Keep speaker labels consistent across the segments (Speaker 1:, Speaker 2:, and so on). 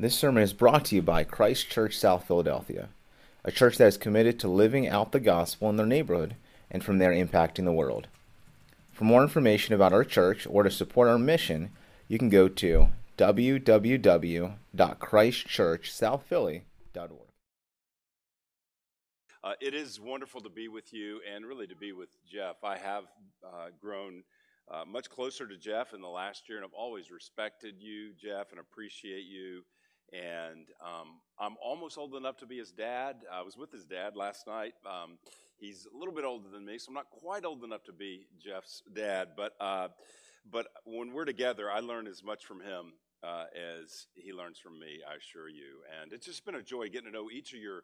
Speaker 1: This sermon is brought to you by Christ Church South Philadelphia, a church that is committed to living out the gospel in their neighborhood and from there impacting the world. For more information about our church or to support our mission, you can go to www.christchurchsouthphilly.org.
Speaker 2: Uh, it is wonderful to be with you and really to be with Jeff. I have uh, grown uh, much closer to Jeff in the last year, and I've always respected you, Jeff, and appreciate you. And um, I'm almost old enough to be his dad. I was with his dad last night. Um, he's a little bit older than me, so I'm not quite old enough to be Jeff's dad. But uh, but when we're together, I learn as much from him uh, as he learns from me. I assure you. And it's just been a joy getting to know each of your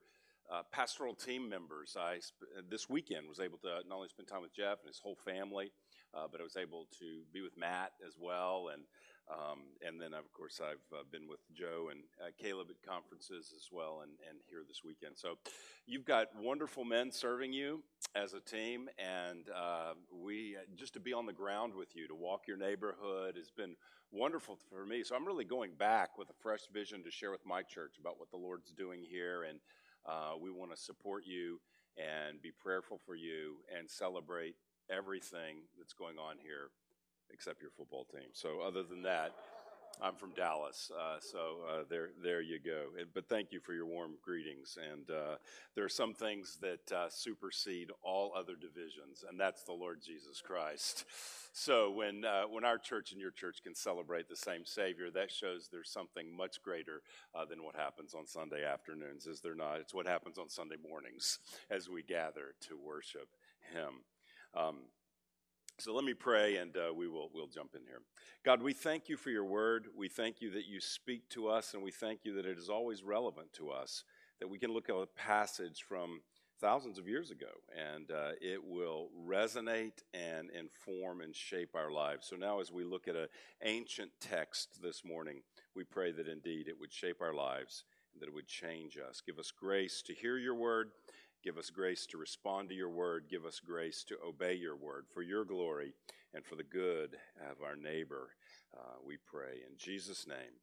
Speaker 2: uh, pastoral team members. I sp- this weekend was able to not only spend time with Jeff and his whole family, uh, but I was able to be with Matt as well, and and then of course I've uh, been with Joe and uh, Caleb at conferences as well, and here this weekend. So you've got wonderful men serving you as a team, and uh, we just to be on the ground with you, to walk your neighborhood has been wonderful for me. So I'm really going back with a fresh vision to share with my church about what the Lord's doing here and we want to support you and be prayerful for you and celebrate everything that's going on here except your football team. So, other than that, I'm from Dallas, uh, so uh, there, there you go. But thank you for your warm greetings. And uh, there are some things that uh, supersede all other divisions, and that's the Lord Jesus Christ. So when uh, when our church and your church can celebrate the same Savior, that shows there's something much greater uh, than what happens on Sunday afternoons. Is there not? It's what happens on Sunday mornings as we gather to worship Him. Um, so let me pray and uh, we will we'll jump in here. God, we thank you for your word. We thank you that you speak to us, and we thank you that it is always relevant to us, that we can look at a passage from thousands of years ago and uh, it will resonate and inform and shape our lives. So now, as we look at an ancient text this morning, we pray that indeed it would shape our lives and that it would change us. Give us grace to hear your word Give us grace to respond to your word. Give us grace to obey your word for your glory and for the good of our neighbor. Uh, we pray in Jesus' name.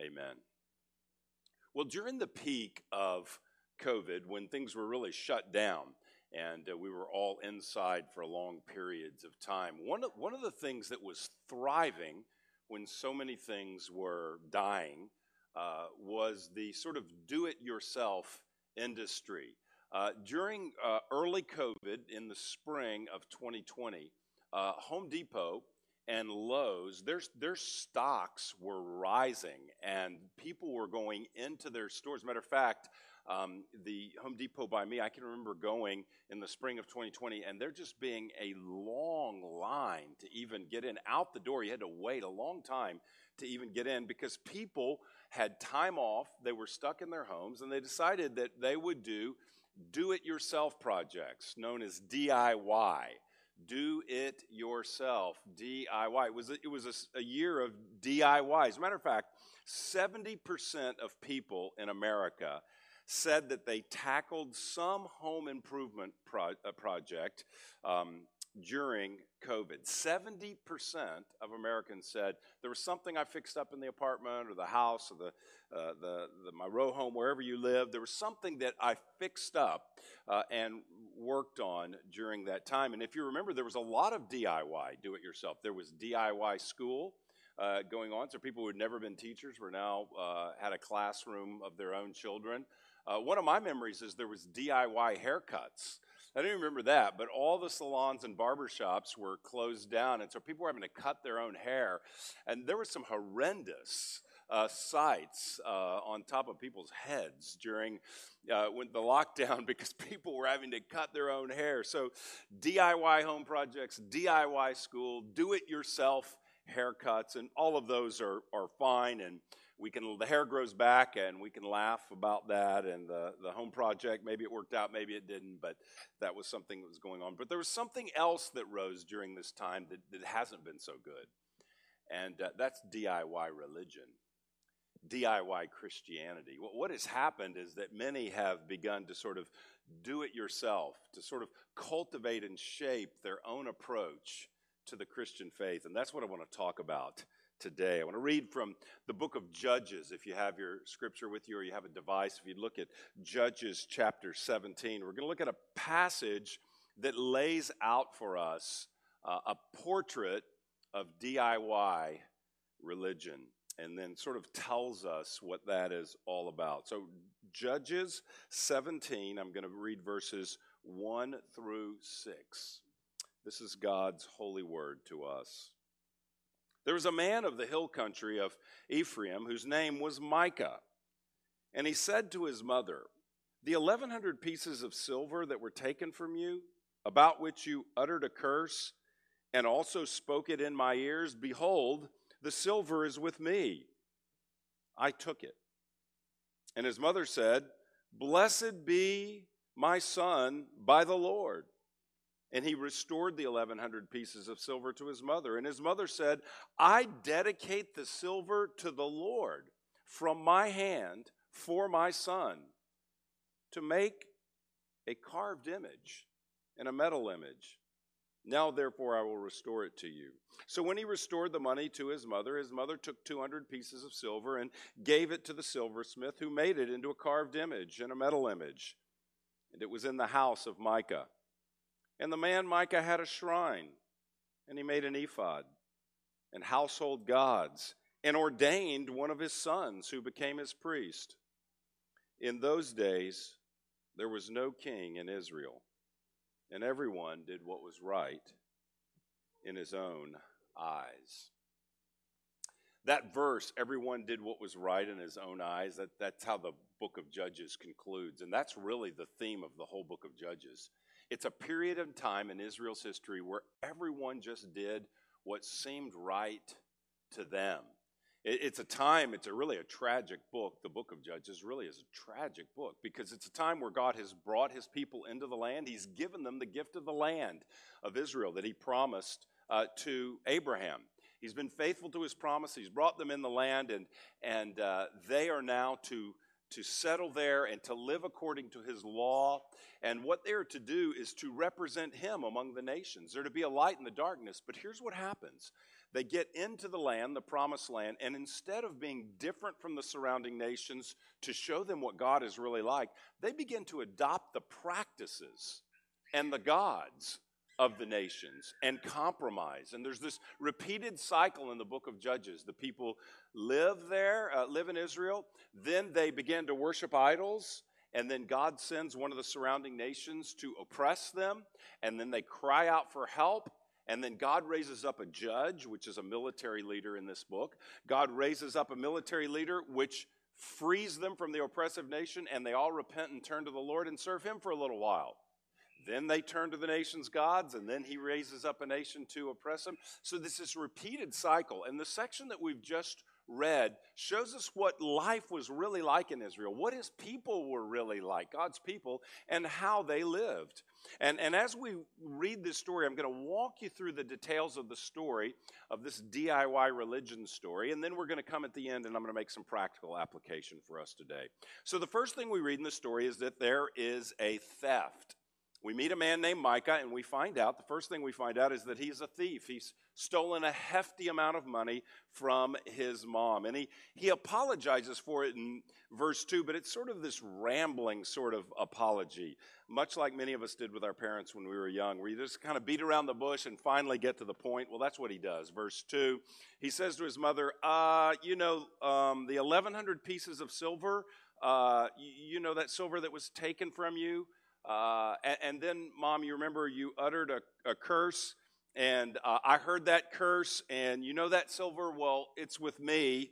Speaker 2: Amen. Well, during the peak of COVID, when things were really shut down and uh, we were all inside for long periods of time, one of, one of the things that was thriving when so many things were dying uh, was the sort of do it yourself industry. Uh, during uh, early COVID in the spring of 2020, uh, Home Depot and Lowe's, their, their stocks were rising and people were going into their stores. Matter of fact, um, the Home Depot by me, I can remember going in the spring of 2020 and there just being a long line to even get in out the door. You had to wait a long time to even get in because people had time off, they were stuck in their homes, and they decided that they would do do it yourself projects known as DIY. Do it yourself, DIY. It was, it was a, a year of DIY. As a matter of fact, 70% of people in America said that they tackled some home improvement pro- uh, project um, during COVID. 70% of Americans said there was something I fixed up in the apartment or the house or the, uh, the, the, my row home, wherever you live. There was something that I fixed up uh, and worked on during that time. And if you remember, there was a lot of DIY, do it yourself. There was DIY school. Uh, going on, so people who had never been teachers were now uh, had a classroom of their own children. Uh, one of my memories is there was DIY haircuts. I don't even remember that, but all the salons and barbershops were closed down, and so people were having to cut their own hair. And there were some horrendous uh, sights uh, on top of people's heads during uh, when the lockdown because people were having to cut their own hair. So, DIY home projects, DIY school, do it yourself haircuts, and all of those are, are fine and we can the hair grows back and we can laugh about that and the, the home project maybe it worked out maybe it didn't but that was something that was going on. But there was something else that rose during this time that, that hasn't been so good. And uh, that's diy religion diy christianity. What, what has happened is that many have begun to sort of do it yourself to sort of cultivate and shape their own approach to the christian faith. And that's what i want to talk about today. I want to read from the book of Judges, if you have your scripture with you or you have a device. If you look at Judges chapter 17, we're going to look at a passage that lays out for us uh, a portrait of DIY religion and then sort of tells us what that is all about. So, Judges 17, I'm going to read verses 1 through 6. This is God's holy word to us. There was a man of the hill country of Ephraim whose name was Micah. And he said to his mother, The 1100 pieces of silver that were taken from you, about which you uttered a curse, and also spoke it in my ears, behold, the silver is with me. I took it. And his mother said, Blessed be my son by the Lord. And he restored the 1100 pieces of silver to his mother. And his mother said, I dedicate the silver to the Lord from my hand for my son to make a carved image and a metal image. Now, therefore, I will restore it to you. So, when he restored the money to his mother, his mother took 200 pieces of silver and gave it to the silversmith, who made it into a carved image and a metal image. And it was in the house of Micah. And the man Micah had a shrine, and he made an ephod and household gods, and ordained one of his sons who became his priest. In those days, there was no king in Israel, and everyone did what was right in his own eyes. That verse, everyone did what was right in his own eyes, that, that's how the book of Judges concludes. And that's really the theme of the whole book of Judges. It's a period of time in Israel's history where everyone just did what seemed right to them. It's a time, it's a really a tragic book. The book of Judges really is a tragic book because it's a time where God has brought his people into the land. He's given them the gift of the land of Israel that he promised uh, to Abraham. He's been faithful to his promise. He's brought them in the land, and, and uh, they are now to to settle there and to live according to his law. And what they're to do is to represent him among the nations. They're to be a light in the darkness. But here's what happens they get into the land, the promised land, and instead of being different from the surrounding nations to show them what God is really like, they begin to adopt the practices and the gods of the nations and compromise. And there's this repeated cycle in the book of Judges. The people live there, uh, live in Israel, then they begin to worship idols. And then God sends one of the surrounding nations to oppress them. And then they cry out for help. And then God raises up a judge, which is a military leader in this book. God raises up a military leader, which frees them from the oppressive nation. And they all repent and turn to the Lord and serve Him for a little while. Then they turn to the nation's gods, and then he raises up a nation to oppress them. So this is repeated cycle. And the section that we've just read shows us what life was really like in Israel, what his people were really like, God's people, and how they lived. And, and as we read this story, I'm going to walk you through the details of the story of this DIY religion story, and then we're going to come at the end and I'm going to make some practical application for us today. So, the first thing we read in the story is that there is a theft. We meet a man named Micah, and we find out the first thing we find out is that he's a thief. He's stolen a hefty amount of money from his mom. And he, he apologizes for it in verse 2, but it's sort of this rambling sort of apology, much like many of us did with our parents when we were young, where you just kind of beat around the bush and finally get to the point. Well, that's what he does. Verse 2, he says to his mother, uh, You know, um, the 1,100 pieces of silver, uh, you, you know that silver that was taken from you? Uh, and, and, then, Mom, you remember you uttered a, a curse, and uh, I heard that curse, and you know that silver? Well, it's with me.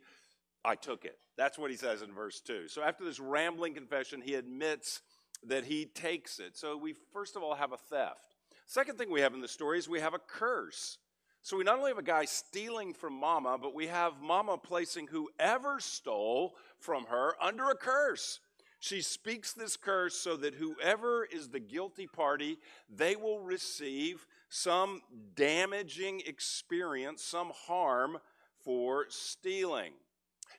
Speaker 2: I took it. That's what he says in verse 2. So, after this rambling confession, he admits that he takes it. So, we first of all have a theft. Second thing we have in the story is we have a curse. So, we not only have a guy stealing from Mama, but we have Mama placing whoever stole from her under a curse. She speaks this curse so that whoever is the guilty party, they will receive some damaging experience, some harm for stealing.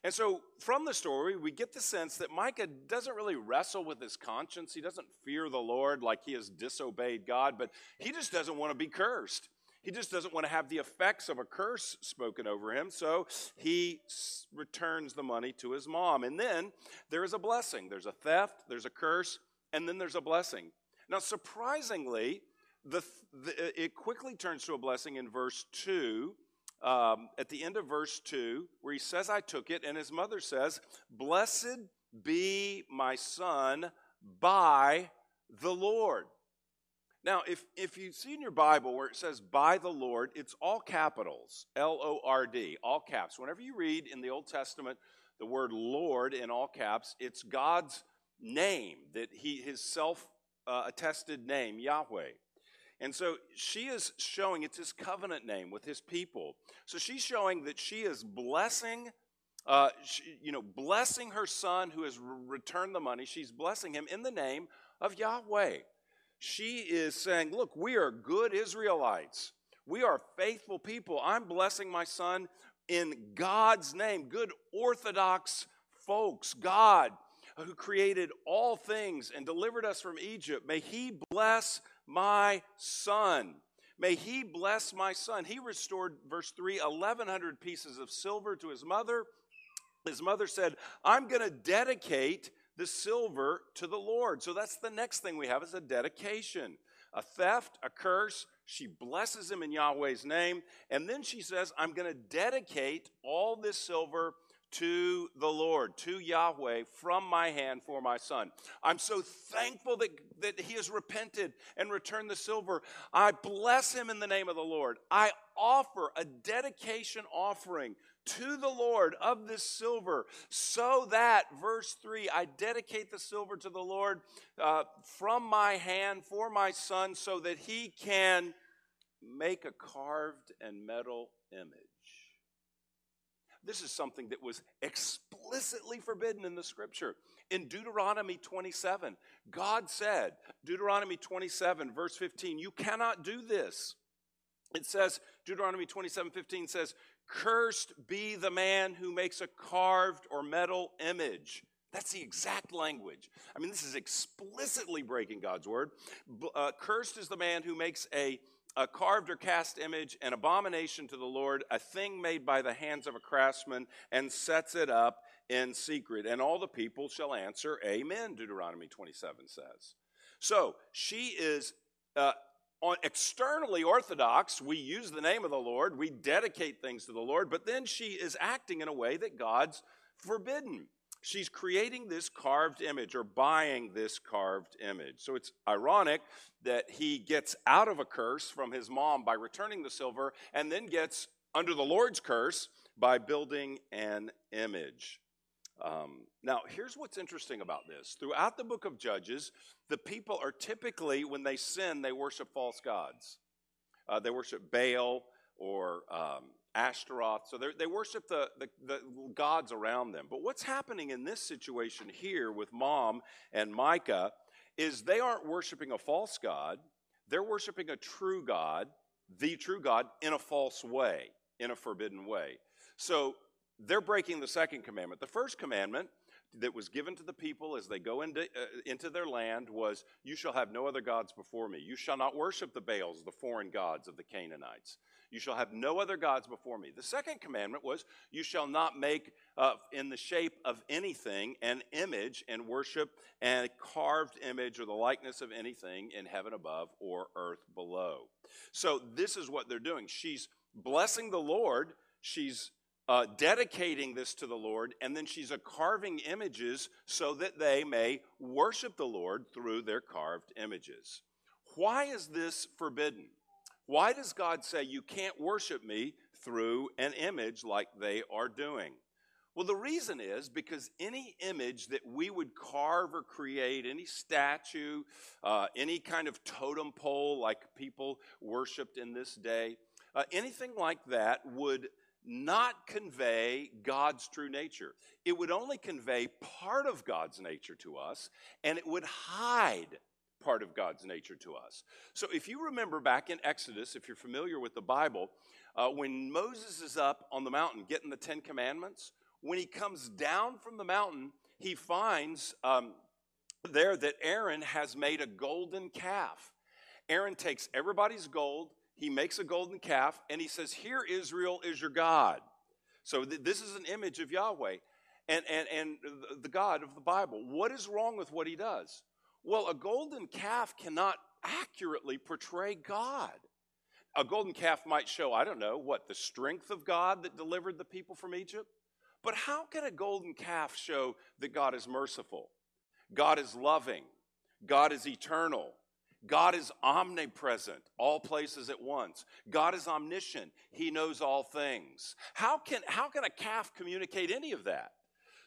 Speaker 2: And so, from the story, we get the sense that Micah doesn't really wrestle with his conscience. He doesn't fear the Lord like he has disobeyed God, but he just doesn't want to be cursed. He just doesn't want to have the effects of a curse spoken over him, so he returns the money to his mom. And then there is a blessing. There's a theft, there's a curse, and then there's a blessing. Now, surprisingly, the, the, it quickly turns to a blessing in verse 2. Um, at the end of verse 2, where he says, I took it, and his mother says, Blessed be my son by the Lord. Now, if, if you see in your Bible where it says by the Lord, it's all capitals, L O R D, all caps. Whenever you read in the Old Testament the word Lord in all caps, it's God's name, that he, his self uh, attested name, Yahweh. And so she is showing it's his covenant name with his people. So she's showing that she is blessing, uh, she, you know, blessing her son who has re- returned the money. She's blessing him in the name of Yahweh. She is saying, Look, we are good Israelites. We are faithful people. I'm blessing my son in God's name. Good Orthodox folks. God, who created all things and delivered us from Egypt, may he bless my son. May he bless my son. He restored, verse 3, 1,100 pieces of silver to his mother. His mother said, I'm going to dedicate the silver to the Lord. So that's the next thing we have is a dedication. A theft, a curse. She blesses him in Yahweh's name. And then she says, I'm going to dedicate all this silver to the Lord, to Yahweh, from my hand for my son. I'm so thankful that, that he has repented and returned the silver. I bless him in the name of the Lord. I offer a dedication offering to the Lord of this silver, so that, verse 3, I dedicate the silver to the Lord uh, from my hand for my son, so that he can make a carved and metal image. This is something that was explicitly forbidden in the scripture. In Deuteronomy 27, God said, Deuteronomy 27, verse 15, you cannot do this. It says, Deuteronomy 27 15 says, Cursed be the man who makes a carved or metal image. That's the exact language. I mean, this is explicitly breaking God's word. Uh, cursed is the man who makes a, a carved or cast image, an abomination to the Lord, a thing made by the hands of a craftsman, and sets it up in secret. And all the people shall answer, Amen, Deuteronomy 27 says. So she is uh, externally orthodox, we use the name of the Lord, we dedicate things to the Lord, but then she is acting in a way that God's forbidden. She's creating this carved image or buying this carved image. So it's ironic that he gets out of a curse from his mom by returning the silver and then gets under the Lord's curse by building an image. Um, now, here's what's interesting about this. Throughout the book of Judges, the people are typically, when they sin, they worship false gods. Uh, they worship Baal or um, Ashtaroth. So they worship the, the, the, gods around them. But what's happening in this situation here with mom and Micah is they aren't worshiping a false God, they're worshiping a true God, the true God, in a false way, in a forbidden way. So they're breaking the second commandment. The first commandment that was given to the people as they go into, uh, into their land was, You shall have no other gods before me. You shall not worship the Baals, the foreign gods of the Canaanites. You shall have no other gods before me. The second commandment was, You shall not make uh, in the shape of anything an image and worship a carved image or the likeness of anything in heaven above or earth below. So this is what they're doing. She's blessing the Lord. She's uh, dedicating this to the Lord, and then she's a carving images so that they may worship the Lord through their carved images. Why is this forbidden? Why does God say you can't worship me through an image like they are doing? Well, the reason is because any image that we would carve or create, any statue, uh, any kind of totem pole like people worshiped in this day, uh, anything like that would not convey God's true nature. It would only convey part of God's nature to us, and it would hide part of God's nature to us. So if you remember back in Exodus, if you're familiar with the Bible, uh, when Moses is up on the mountain getting the Ten Commandments, when he comes down from the mountain, he finds um, there that Aaron has made a golden calf. Aaron takes everybody's gold, he makes a golden calf and he says, Here, Israel is your God. So th- this is an image of Yahweh and, and, and the God of the Bible. What is wrong with what he does? Well, a golden calf cannot accurately portray God. A golden calf might show, I don't know, what, the strength of God that delivered the people from Egypt? But how can a golden calf show that God is merciful? God is loving. God is eternal. God is omnipresent, all places at once. God is omniscient. He knows all things. How can, how can a calf communicate any of that?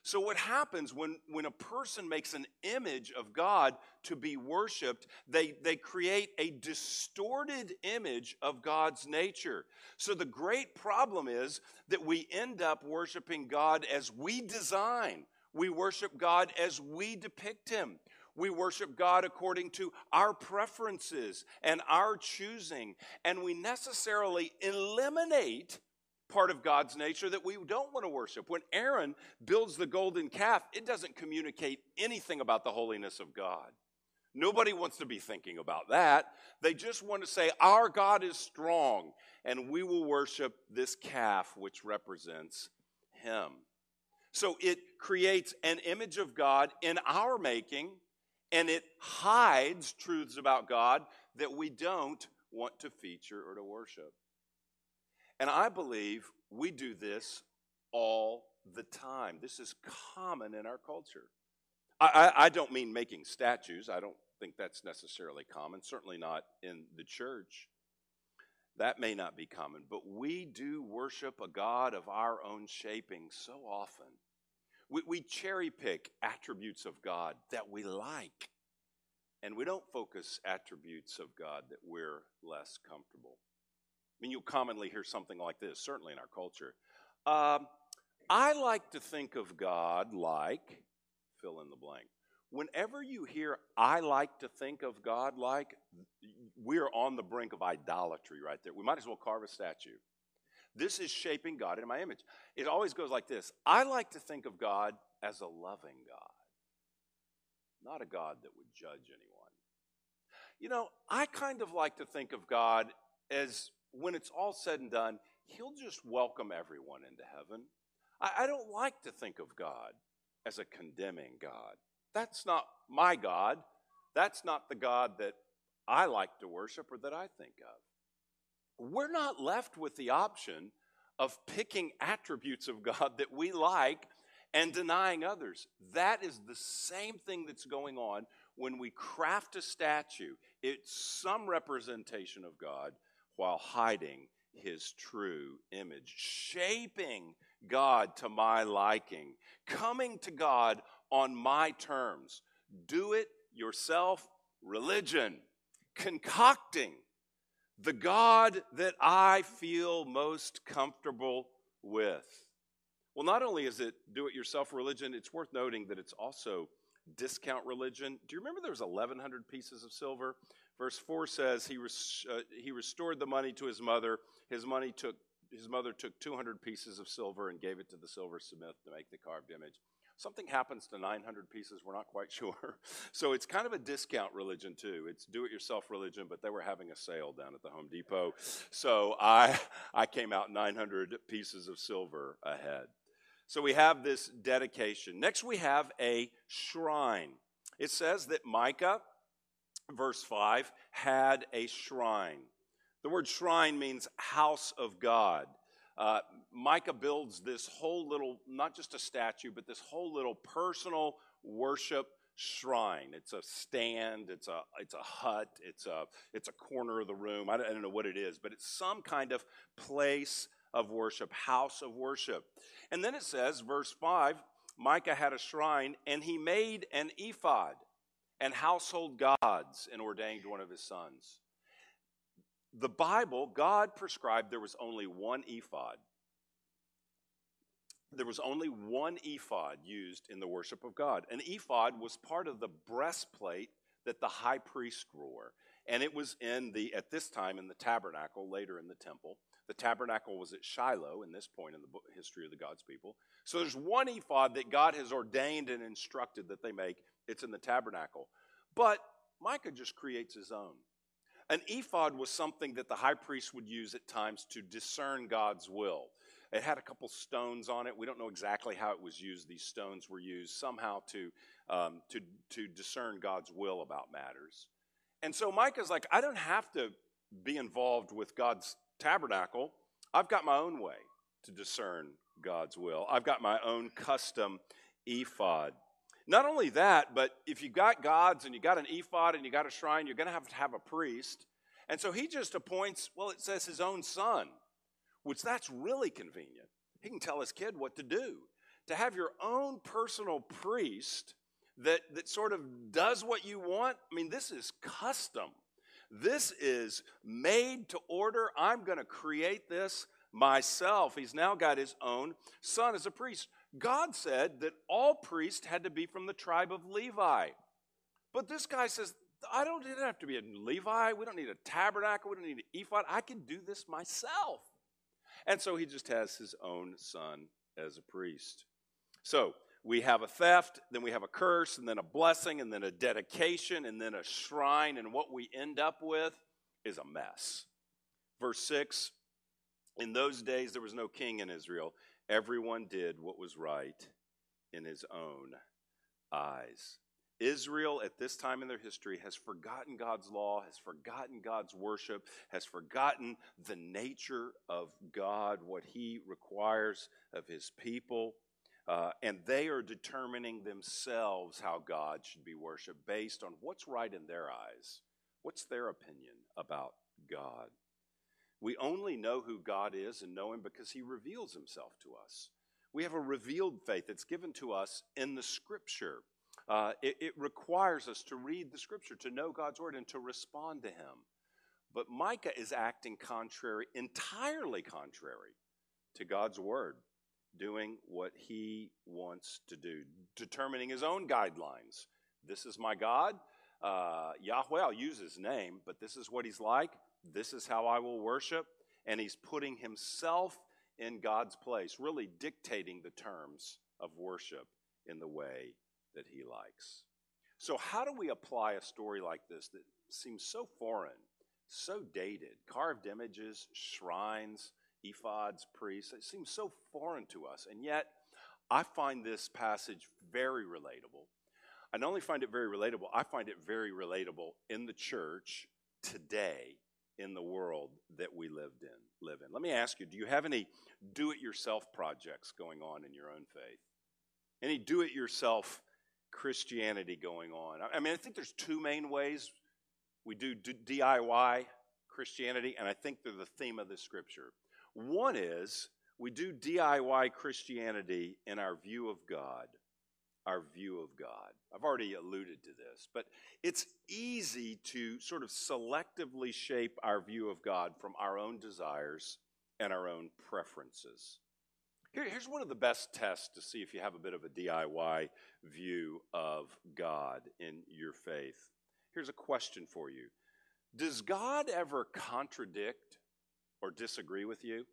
Speaker 2: So, what happens when, when a person makes an image of God to be worshiped, they, they create a distorted image of God's nature. So, the great problem is that we end up worshiping God as we design. We worship God as we depict Him. We worship God according to our preferences and our choosing. And we necessarily eliminate part of God's nature that we don't want to worship. When Aaron builds the golden calf, it doesn't communicate anything about the holiness of God. Nobody wants to be thinking about that. They just want to say, Our God is strong, and we will worship this calf which represents Him. So it creates an image of God in our making, and it hides truths about God that we don't want to feature or to worship. And I believe we do this all the time. This is common in our culture. I, I, I, don't mean making statues. I don't think that's necessarily common, certainly not in the church. That may not be common, but we do worship a God of our own shaping so often. We, we cherry pick attributes of God that we like, and we don't focus attributes of God that we're less comfortable. I mean, you'll commonly hear something like this, certainly in our culture. Um, I like to think of God like, fill in the blank. Whenever you hear, I like to think of God like, we're on the brink of idolatry right there. We might as well carve a statue. This is shaping God in my image. It always goes like this I like to think of God as a loving God, not a God that would judge anyone. You know, I kind of like to think of God as when it's all said and done, He'll just welcome everyone into heaven. I, I don't like to think of God as a condemning God. That's not my God. That's not the God that I like to worship or that I think of. We're not left with the option of picking attributes of God that we like and denying others. That is the same thing that's going on when we craft a statue. It's some representation of God while hiding his true image, shaping God to my liking, coming to God on my terms. Do it yourself religion, concocting the God that I feel most comfortable with. Well, not only is it do it yourself religion, it's worth noting that it's also discount religion. Do you remember there was 1,100 pieces of silver? Verse 4 says, he, res- uh, he restored the money to his mother. His money took, his mother took 200 pieces of silver and gave it to the silversmith to make the carved image. Something happens to 900 pieces, we're not quite sure. So it's kind of a discount religion, too. It's do it yourself religion, but they were having a sale down at the Home Depot. So I, I came out 900 pieces of silver ahead. So we have this dedication. Next, we have a shrine. It says that Micah, verse 5, had a shrine. The word shrine means house of God. Uh, Micah builds this whole little, not just a statue, but this whole little personal worship shrine. It's a stand, it's a, it's a hut, it's a, it's a corner of the room. I don't, I don't know what it is, but it's some kind of place of worship, house of worship. And then it says, verse 5 Micah had a shrine, and he made an ephod and household gods and ordained one of his sons. The Bible, God prescribed there was only one ephod. There was only one ephod used in the worship of God. An ephod was part of the breastplate that the high priest wore. And it was in the, at this time, in the tabernacle, later in the temple. The tabernacle was at Shiloh in this point in the history of the God's people. So there's one ephod that God has ordained and instructed that they make. It's in the tabernacle. But Micah just creates his own. An ephod was something that the high priest would use at times to discern God's will. It had a couple stones on it. We don't know exactly how it was used. These stones were used somehow to, um, to, to discern God's will about matters. And so Micah's like, I don't have to be involved with God's tabernacle. I've got my own way to discern God's will. I've got my own custom ephod. Not only that, but if you got gods and you got an ephod and you got a shrine, you're going to have to have a priest. And so he just appoints, well, it says his own son which that's really convenient. He can tell his kid what to do. To have your own personal priest that, that sort of does what you want, I mean, this is custom. This is made to order. I'm going to create this myself. He's now got his own son as a priest. God said that all priests had to be from the tribe of Levi. But this guy says, I don't, it have to be a Levi. We don't need a tabernacle. We don't need an ephod. I can do this myself. And so he just has his own son as a priest. So we have a theft, then we have a curse, and then a blessing, and then a dedication, and then a shrine. And what we end up with is a mess. Verse 6 In those days there was no king in Israel. Everyone did what was right in his own eyes. Israel at this time in their history has forgotten God's law, has forgotten God's worship, has forgotten the nature of God, what He requires of His people. Uh, and they are determining themselves how God should be worshiped based on what's right in their eyes. What's their opinion about God? We only know who God is and know Him because He reveals Himself to us. We have a revealed faith that's given to us in the Scripture. Uh, it, it requires us to read the scripture, to know God's word, and to respond to Him. But Micah is acting contrary, entirely contrary to God's word, doing what he wants to do, determining his own guidelines. This is my God. Uh, Yahweh, I'll use his name, but this is what he's like. This is how I will worship. And he's putting himself in God's place, really dictating the terms of worship in the way that he likes. So, how do we apply a story like this that seems so foreign, so dated? Carved images, shrines, ephods, priests, it seems so foreign to us. And yet, I find this passage very relatable. I not only find it very relatable, I find it very relatable in the church today in the world that we lived in, live in. Let me ask you, do you have any do-it-yourself projects going on in your own faith? Any do-it-yourself Christianity going on. I mean, I think there's two main ways we do DIY Christianity, and I think they're the theme of the scripture. One is we do DIY Christianity in our view of God. Our view of God. I've already alluded to this, but it's easy to sort of selectively shape our view of God from our own desires and our own preferences. Here, here's one of the best tests to see if you have a bit of a DIY view of God in your faith. Here's a question for you Does God ever contradict or disagree with you?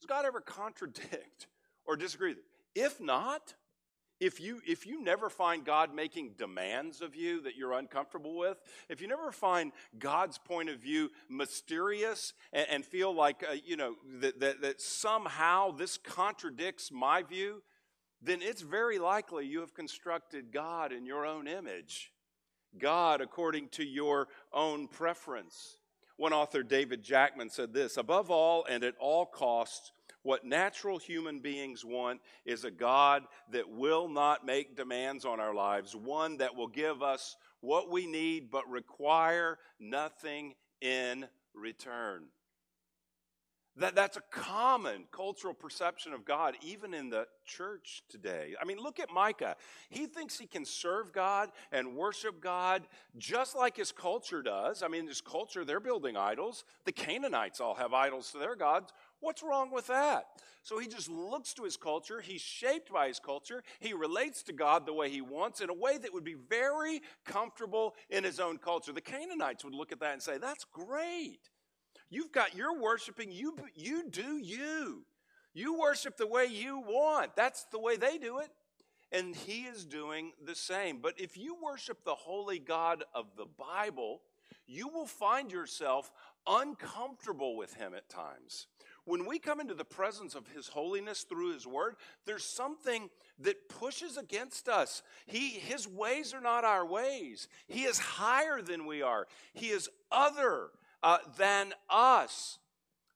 Speaker 2: Does God ever contradict or disagree with you? If not, if you if you never find god making demands of you that you're uncomfortable with if you never find god's point of view mysterious and, and feel like uh, you know that, that, that somehow this contradicts my view then it's very likely you have constructed god in your own image. God according to your own preference one author david jackman said this above all and at all costs what natural human beings want is a God that will not make demands on our lives, one that will give us what we need but require nothing in return. That, that's a common cultural perception of God, even in the church today. I mean, look at Micah. He thinks he can serve God and worship God just like his culture does. I mean, his culture, they're building idols. The Canaanites all have idols to their gods. What's wrong with that? So he just looks to his culture. He's shaped by his culture. He relates to God the way he wants in a way that would be very comfortable in his own culture. The Canaanites would look at that and say, That's great. You've got, you're worshiping, you, you do you. You worship the way you want. That's the way they do it. And he is doing the same. But if you worship the holy God of the Bible, you will find yourself uncomfortable with Him at times. When we come into the presence of His holiness through His Word, there's something that pushes against us. He, his ways are not our ways. He is higher than we are. He is other uh, than us.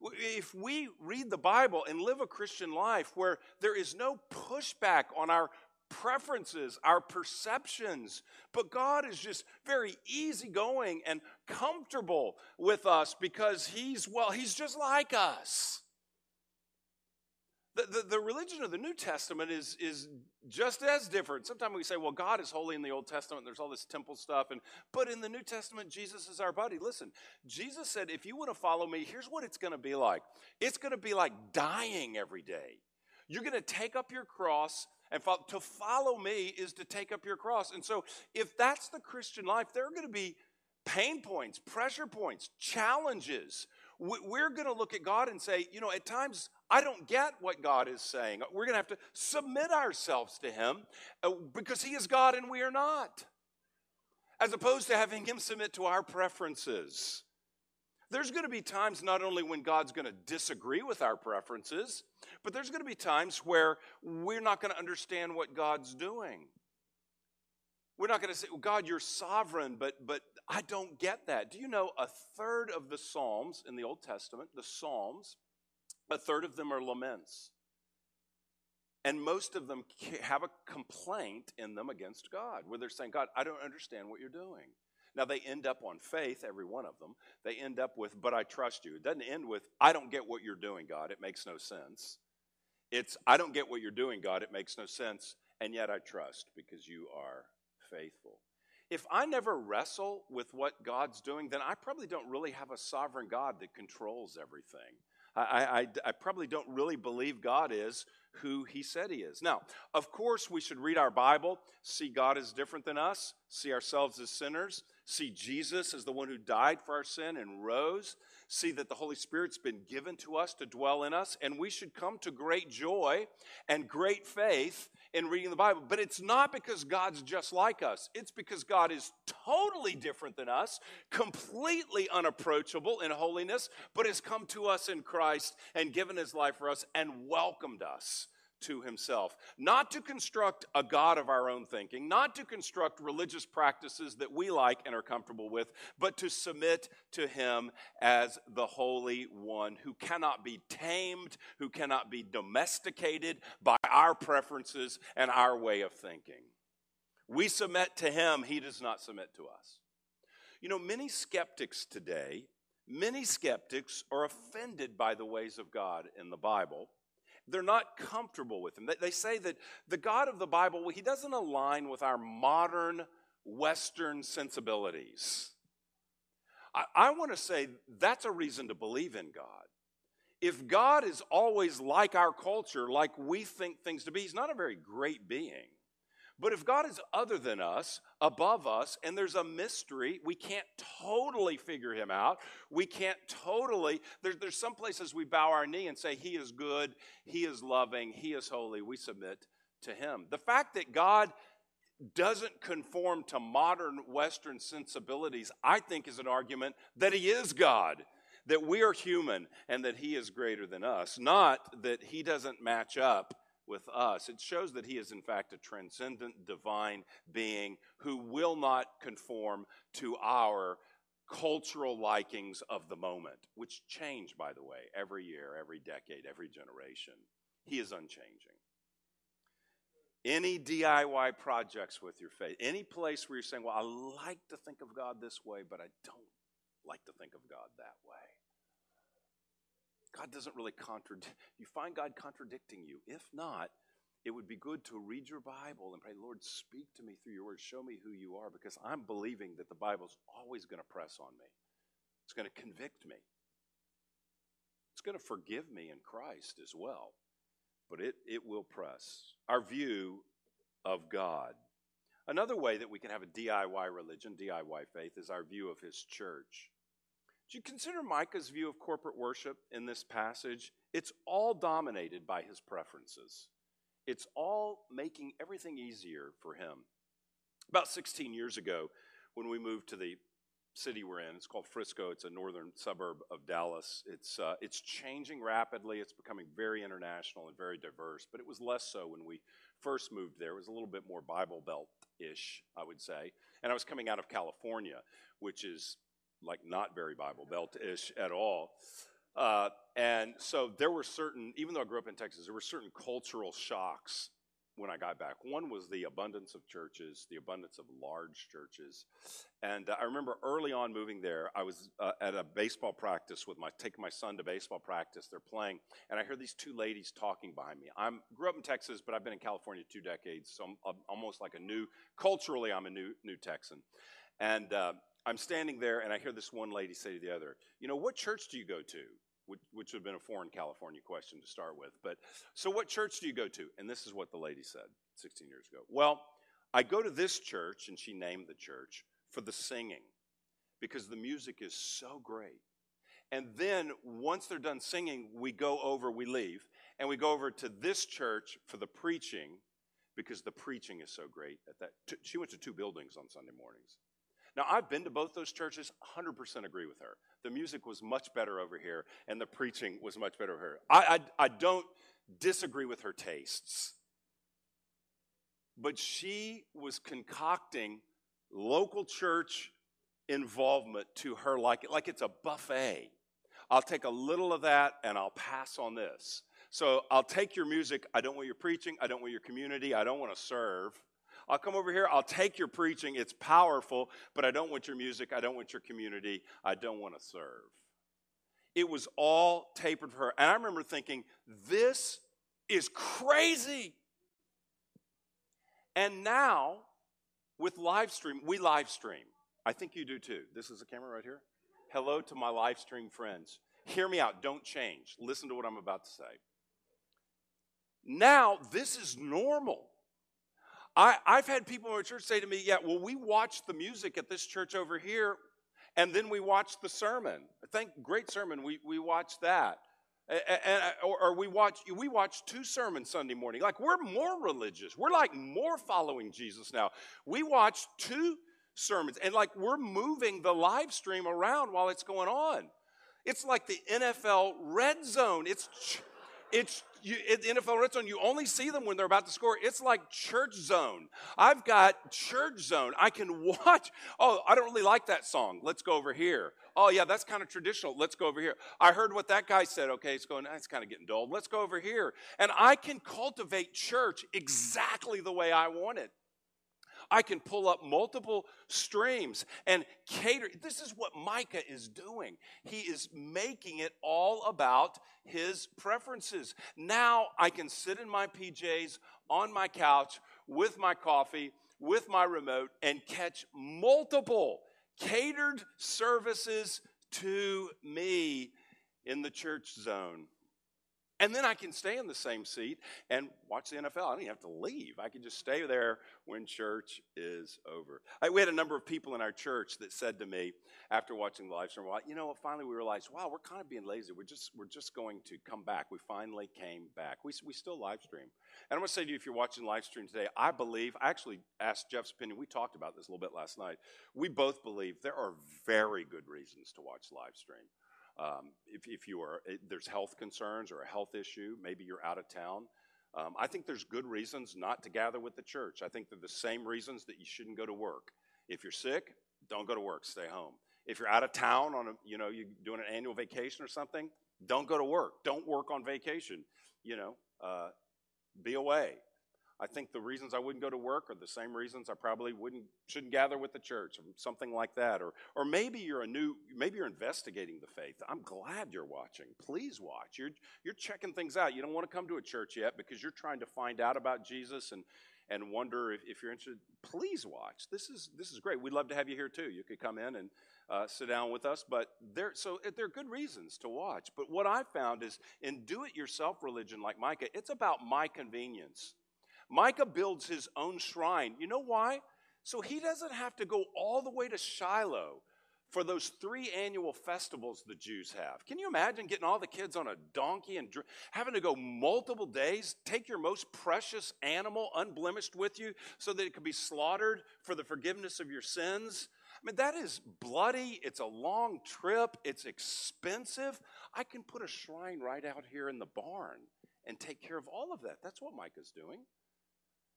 Speaker 2: If we read the Bible and live a Christian life where there is no pushback on our preferences, our perceptions, but God is just very easygoing and comfortable with us because He's, well, He's just like us. The, the, the, religion of the New Testament is, is just as different. Sometimes we say, well, God is holy in the Old Testament, there's all this temple stuff, and but in the New Testament, Jesus is our buddy. Listen, Jesus said, if you want to follow me, here's what it's going to be like. It's going to be like dying every day. You're going to take up your cross, and follow, to follow me is to take up your cross. And so, if that's the Christian life, there are going to be pain points, pressure points, challenges. We're going to look at God and say, you know, at times I don't get what God is saying. We're going to have to submit ourselves to Him uh, because He is God and we are not, as opposed to having Him submit to our preferences. There's going to be times not only when God's going to disagree with our preferences, but there's going to be times where we're not going to understand what God's doing. We're not going to say, well, God, you're sovereign, but, but I don't get that. Do you know a third of the Psalms in the Old Testament, the Psalms, a third of them are laments. And most of them have a complaint in them against God, where they're saying, God, I don't understand what you're doing. Now, they end up on faith, every one of them. They end up with, but I trust you. It doesn't end with, I don't get what you're doing, God. It makes no sense. It's, I don't get what you're doing, God. It makes no sense. And yet I trust because you are faithful. If I never wrestle with what God's doing, then I probably don't really have a sovereign God that controls everything. I, I, I, probably don't really believe God is who he said he is. Now, of course, we should read our Bible, see God as different than us, see ourselves as sinners, see Jesus as the one who died for our sin and rose, see that the Holy Spirit's been given to us to dwell in us, and we should come to great joy and great faith in reading the Bible. But it's not because God's just like us, it's because God is totally different than us, completely unapproachable in holiness, but has come to us in Christ and given his life for us and welcomed us to himself. Not to construct a God of our own thinking, not to construct religious practices that we like and are comfortable with, but to submit to him as the Holy One who cannot be tamed, who cannot be domesticated by our preferences and our way of thinking. We submit to him, he does not submit to us. You know, many skeptics today, many skeptics are offended by the ways of God in the Bible they're not comfortable with him. They, say that the God of the Bible, well, he doesn't align with our modern Western sensibilities. I, I want to say that's a reason to believe in God. If God is always like our culture, like we think things to be, he's not a very great being. But if God is other than us, above us, and there's a mystery, we can't totally figure him out. We can't totally, there, there's some places we bow our knee and say, He is good, He is loving, He is holy. We submit to Him. The fact that God doesn't conform to modern Western sensibilities, I think, is an argument that He is God that we are human and that he is greater than us, not that he doesn't match up with us. It shows that he is, in fact, a transcendent divine being who will not conform to our cultural likings of the moment, which change, by the way, every year, every decade, every generation. He is unchanging. Any DIY projects with your faith, any place where you're saying, Well, I like to think of God this way, but I don't like to think of God that way. God doesn't really contradict. You find God contradicting you. If not, it would be good to read your Bible and pray, Lord, speak to me through your word. Show me who you are, because I'm believing that the Bible's always going to press on me. It's going to convict me. It's going to forgive me in Christ as well. But it, it will press. Our view of God. Another way that we can have a DIY religion, DIY faith, is our view of His church. Do you consider Micah's view of corporate worship in this passage? It's all dominated by his preferences. It's all making everything easier for him. About 16 years ago, when we moved to the city we're in. It's called Frisco. It's a northern suburb of Dallas. It's, uh, it's changing rapidly. It's becoming very international and very diverse, but it was less so when we first moved there. It was a little bit more Bible Belt ish, I would say. And I was coming out of California, which is like not very Bible Belt ish at all. Uh, and so there were certain, even though I grew up in Texas, there were certain cultural shocks when I got back. One was the abundance of churches, the abundance of large churches. And uh, I remember early on moving there, I was uh, at a baseball practice with my, taking my son to baseball practice. They're playing, and I heard these two ladies talking behind me. I grew up in Texas, but I've been in California two decades, so I'm, I'm almost like a new, culturally, I'm a new, new Texan. And uh, I'm standing there, and I hear this one lady say to the other, You know, what church do you go to? which, which would have been a foreign California question to start with. But so, what church do you go to? And this is what the lady said 16 years ago. Well, I go to this church, and she named the church for the singing because the music is so great. And then once they're done singing, we go over, we leave, and we go over to this church for the preaching because the preaching is so great at that. She went to two buildings on Sunday mornings. Now, I've been to both those churches, 100% agree with her. The music was much better over here, and the preaching was much better over here. I, I, I don't disagree with her tastes, but she was concocting local church involvement to her like, like it's a buffet. I'll take a little of that and I'll pass on this. So I'll take your music. I don't want your preaching. I don't want your community. I don't want to serve. I'll come over here, I'll take your preaching, it's powerful, but I don't want your music, I don't want your community, I don't want to serve. It was all tapered for her. And I remember thinking, this is crazy. And now, with live stream, we live stream. I think you do too. This is a camera right here. Hello to my live stream friends. Hear me out. Don't change. Listen to what I'm about to say. Now, this is normal. I, I've had people in our church say to me, Yeah, well, we watched the music at this church over here, and then we watched the sermon. Thank great sermon. We, we watched that. And, and, or, or we watch we watch two sermons Sunday morning. Like we're more religious. We're like more following Jesus now. We watch two sermons, and like we're moving the live stream around while it's going on. It's like the NFL red zone. It's it's you, NFL red zone, you only see them when they're about to score. It's like church zone. I've got church zone. I can watch. Oh, I don't really like that song. Let's go over here. Oh, yeah, that's kind of traditional. Let's go over here. I heard what that guy said. Okay, it's going, that's kind of getting dull. Let's go over here. And I can cultivate church exactly the way I want it. I can pull up multiple streams and cater. This is what Micah is doing. He is making it all about his preferences. Now I can sit in my PJs on my couch with my coffee, with my remote, and catch multiple catered services to me in the church zone. And then I can stay in the same seat and watch the NFL. I don't even have to leave. I can just stay there when church is over. I, we had a number of people in our church that said to me after watching the live stream, well, you know, what? finally we realized, wow, we're kind of being lazy. We're just, we're just going to come back. We finally came back. We, we still live stream. And I'm going to say to you, if you're watching live stream today, I believe, I actually asked Jeff's opinion. We talked about this a little bit last night. We both believe there are very good reasons to watch live stream. Um, if, if you are, there's health concerns or a health issue, maybe you're out of town. Um, I think there's good reasons not to gather with the church. I think they're the same reasons that you shouldn't go to work. If you're sick, don't go to work, stay home. If you're out of town on a, you know, you're doing an annual vacation or something, don't go to work. Don't work on vacation. You know, uh, be away. I think the reasons I wouldn't go to work are the same reasons I probably wouldn't shouldn't gather with the church, or something like that. Or or maybe you're a new maybe you're investigating the faith. I'm glad you're watching. Please watch. You're you're checking things out. You don't want to come to a church yet because you're trying to find out about Jesus and and wonder if, if you're interested. Please watch. This is this is great. We'd love to have you here too. You could come in and uh, sit down with us. But there, so there are good reasons to watch. But what I found is in do-it-yourself religion like Micah, it's about my convenience. Micah builds his own shrine. You know why? So he doesn't have to go all the way to Shiloh for those three annual festivals the Jews have. Can you imagine getting all the kids on a donkey and dr- having to go multiple days? Take your most precious animal, unblemished, with you so that it could be slaughtered for the forgiveness of your sins? I mean, that is bloody. It's a long trip. It's expensive. I can put a shrine right out here in the barn and take care of all of that. That's what Micah's doing.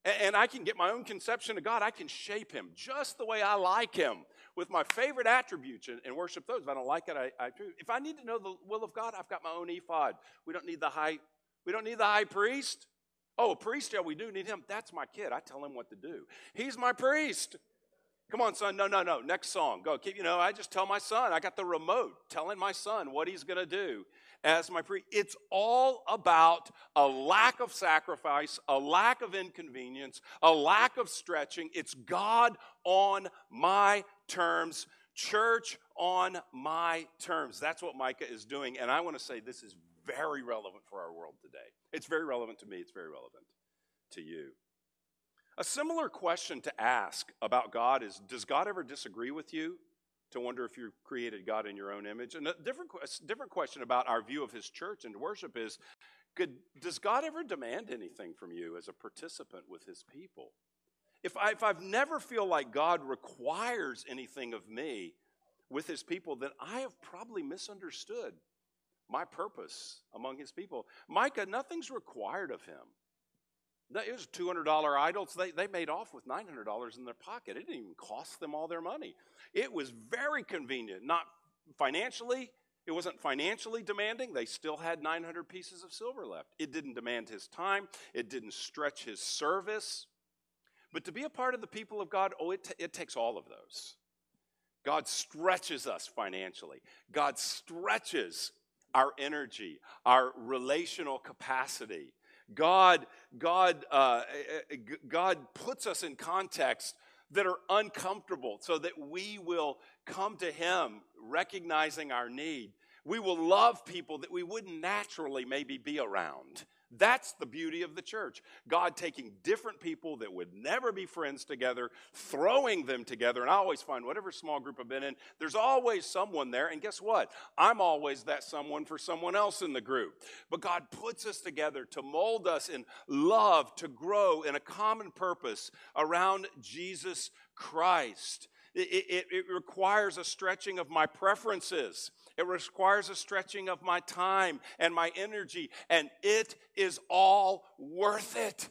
Speaker 2: And I can get my own conception of God. I can shape him just the way I like him with my favorite attributes and, worship those. If I don't like it, I, I. If I need to know the will of God, I've got my own ephod. We don't need the high, we don't need the high priest. Oh, a priest, yeah, we do need him. That's my kid. I tell him what to do. He's my priest. Come on, son. No, no, no. Next song. Go. Keep, you know, I just tell my son. I got the remote telling my son what he's going to do as my priest. It's all about a lack of sacrifice, a lack of inconvenience, a lack of stretching. It's God on my terms, church on my terms. That's what Micah is doing. And I want to say this is very relevant for our world today. It's very relevant to me, it's very relevant to you. A similar question to ask about God is Does God ever disagree with you? To wonder if you created God in your own image. And a different, a different question about our view of His church and worship is could, Does God ever demand anything from you as a participant with His people? If, I, if I've never feel like God requires anything of me with His people, then I have probably misunderstood my purpose among His people. Micah, nothing's required of him. It was $200 idols. They, they made off with $900 in their pocket. It didn't even cost them all their money. It was very convenient, not financially. It wasn't financially demanding. They still had 900 pieces of silver left. It didn't demand his time, it didn't stretch his service. But to be a part of the people of God, oh, it, t- it takes all of those. God stretches us financially, God stretches our energy, our relational capacity. God, God, uh, eh, God puts us in context that are uncomfortable so that we will come to Him recognizing our need. We will love people that we wouldn't naturally maybe be around. That's the beauty of the church. God taking different people that would never be friends together, throwing them together. And I always find, whatever small group I've been in, there's always someone there. And guess what? I'm always that someone for someone else in the group. But God puts us together to mold us in love, to grow in a common purpose around Jesus Christ. It, it, it, requires a stretching of my preferences. It requires a stretching of my time and my energy, and it is all worth it.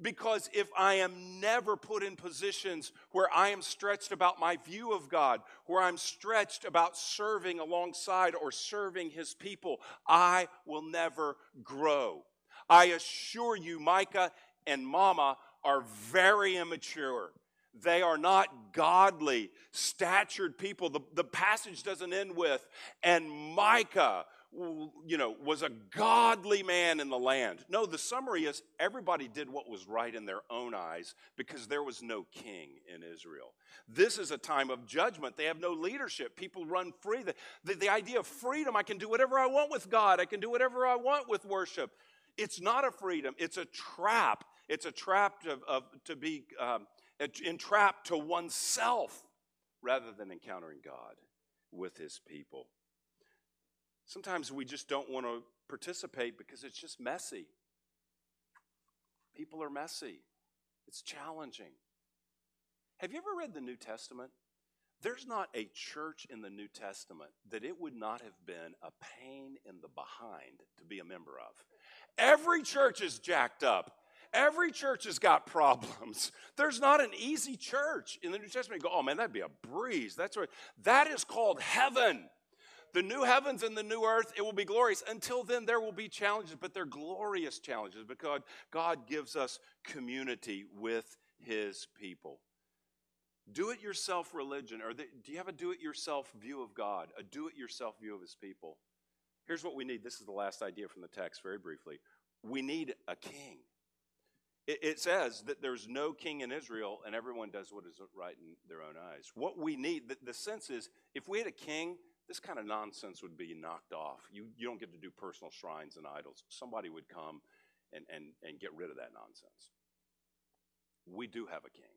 Speaker 2: Because if I am never put in positions where I am stretched about my view of God, where I'm stretched about serving alongside or serving His people, I will never grow. I assure you, Micah and Mama are very immature. They are not godly, statured people. The, the passage doesn't end with, and Micah, you know, was a godly man in the land. No, the summary is everybody did what was right in their own eyes because there was no king in Israel. This is a time of judgment. They have no leadership. People run free. The, the, the idea of freedom, I can do whatever I want with God, I can do whatever I want with worship. It's not a freedom, it's a trap. It's a trap to, of, to be. Um, entrapped to oneself rather than encountering God with his people. Sometimes we just don't want to participate because it's just messy. People are messy, it's challenging. Have you ever read the New Testament? There's not a church in the New Testament that it would not have been a pain in the behind to be a member of. Every church is jacked up. Every church has got problems. There's not an easy church in the New Testament. You go, oh man, that'd be a breeze. That's right. That is called heaven. The new heavens and the new earth, it will be glorious. Until then, there will be challenges, but they're glorious challenges because God gives us community with his people. Do it yourself religion, or the, do you have a do it yourself view of God, a do it yourself view of his people? Here's what we need. This is the last idea from the text, very briefly. We need a king. It, it says that there's no king in Israel and everyone does what is right in their own eyes. What we need, the, the sense is, if we had a king, this kind of nonsense would be knocked off. You, you don't get to do personal shrines and idols. Somebody would come and, and, and get rid of that nonsense. We do have a king,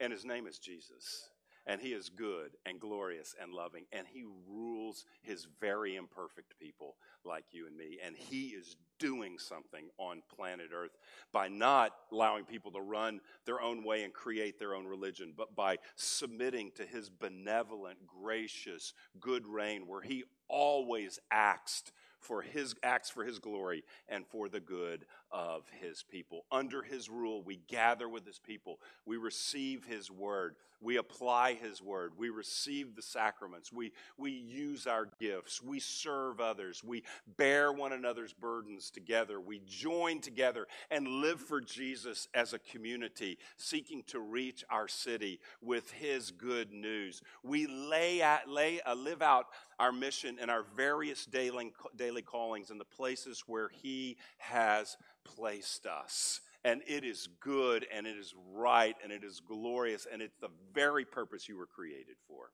Speaker 2: and his name is Jesus. and he is good and glorious and loving, and he rules his very imperfect people like you and me. And he is doing something on planet Earth by not allowing people to run their own way and create their own religion, but by submitting to his benevolent, gracious, good reign, where he always acts for his acts for his glory and for the good of his people. Under his rule, we gather with his people. We receive his word. We apply his word. We receive the sacraments. We, we use our gifts. We serve others. We bear one another's burdens together. We join together and live for Jesus as a community, seeking to reach our city with his good news. We lay at, lay, uh, live out our mission and our various daily, daily callings in the places where he has placed us. And it is good and it is right and it is glorious and it's the very purpose you were created for.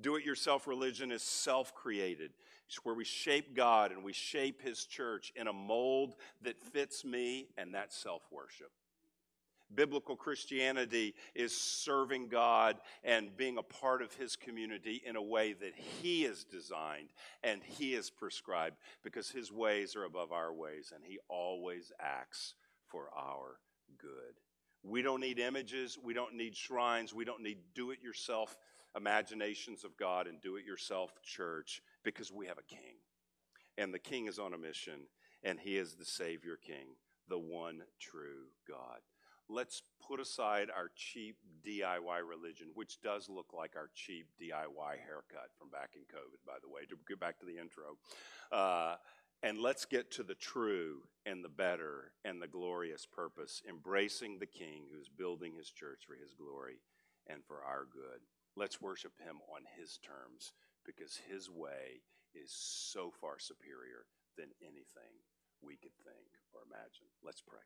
Speaker 2: Do it yourself religion is self created. It's where we shape God and we shape His church in a mold that fits me, and that's self worship. Biblical Christianity is serving God and being a part of His community in a way that He has designed and He has prescribed because His ways are above our ways and He always acts for our good. We don't need images, we don't need shrines, we don't need do it yourself imaginations of God and do it yourself church because we have a king. And the king is on a mission and He is the Savior King, the one true God let's put aside our cheap DIY religion, which does look like our cheap DIY haircut from back in COVID, by the way, to get back to the intro. Uh, and let's get to the true and the better and the glorious purpose, embracing the King who's building his church for his glory and for our good. Let's worship him on his terms because his way is so far superior than anything we could think or imagine. Let's pray.